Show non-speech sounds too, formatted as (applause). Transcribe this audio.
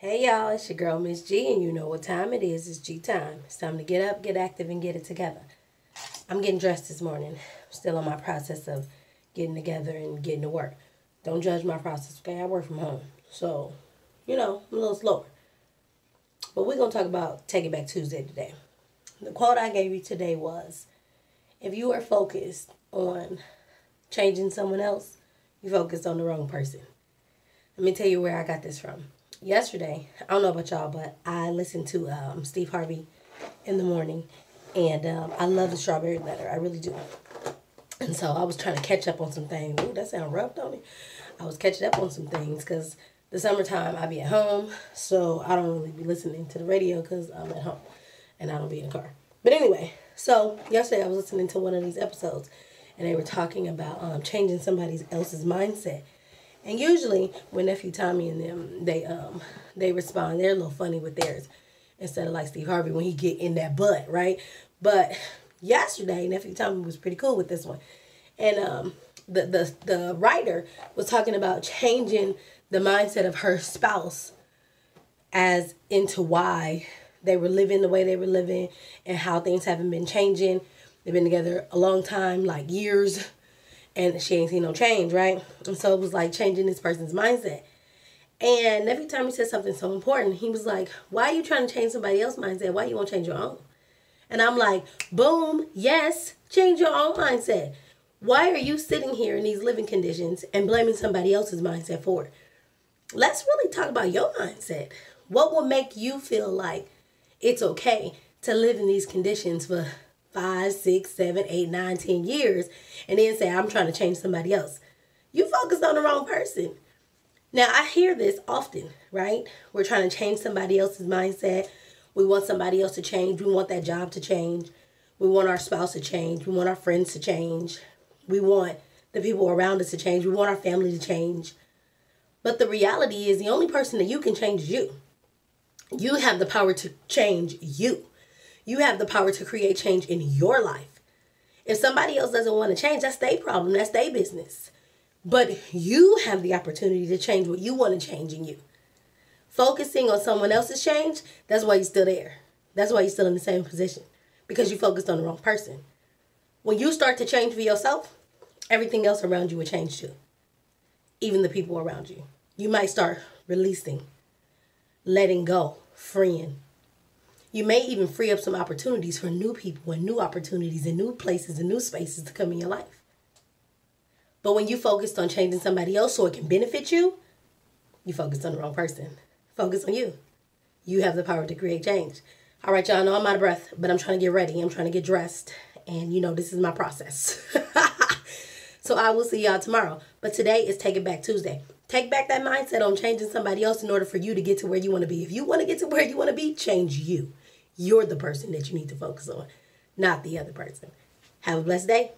Hey y'all, it's your girl Miss G, and you know what time it is. It's G time. It's time to get up, get active, and get it together. I'm getting dressed this morning. I'm still on my process of getting together and getting to work. Don't judge my process, okay? I work from home. So, you know, I'm a little slower. But we're going to talk about Take It Back Tuesday today. The quote I gave you today was If you are focused on changing someone else, you focused on the wrong person. Let me tell you where I got this from yesterday, I don't know about y'all, but I listened to um, Steve Harvey in the morning, and um, I love the strawberry letter. I really do. And so I was trying to catch up on some things. Ooh, that sound rough, don't it? I was catching up on some things because the summertime I be at home, so I don't really be listening to the radio because I'm at home and I don't be in the car. But anyway, so yesterday I was listening to one of these episodes, and they were talking about um, changing somebody else's mindset and usually when nephew Tommy and them they um they respond, they're a little funny with theirs instead of like Steve Harvey when he get in that butt, right? But yesterday nephew Tommy was pretty cool with this one. And um the the the writer was talking about changing the mindset of her spouse as into why they were living the way they were living and how things haven't been changing. They've been together a long time, like years, and she ain't seen no change, right? And so it was like changing this person's mindset. And every time he said something so important, he was like, Why are you trying to change somebody else's mindset? Why you won't change your own? And I'm like, Boom, yes, change your own mindset. Why are you sitting here in these living conditions and blaming somebody else's mindset for it? Let's really talk about your mindset. What will make you feel like it's okay to live in these conditions for five, six, seven, eight, nine, ten years, and then say, I'm trying to change somebody else. You focused on the wrong person. Now, I hear this often, right? We're trying to change somebody else's mindset. We want somebody else to change. We want that job to change. We want our spouse to change. We want our friends to change. We want the people around us to change. We want our family to change. But the reality is, the only person that you can change is you. You have the power to change you. You have the power to create change in your life. If somebody else doesn't want to change, that's their problem. That's their business. But you have the opportunity to change what you want to change in you. Focusing on someone else's change, that's why you're still there. That's why you're still in the same position. Because you focused on the wrong person. When you start to change for yourself, everything else around you will change too. Even the people around you. You might start releasing, letting go, freeing, you may even free up some opportunities for new people and new opportunities and new places and new spaces to come in your life. But when you focused on changing somebody else so it can benefit you, you focused on the wrong person. Focus on you. You have the power to create change. All right, y'all I know I'm out of breath, but I'm trying to get ready. I'm trying to get dressed. And you know, this is my process. (laughs) so I will see y'all tomorrow. But today is Take It Back Tuesday. Take back that mindset on changing somebody else in order for you to get to where you want to be. If you want to get to where you want to be, change you. You're the person that you need to focus on, not the other person. Have a blessed day.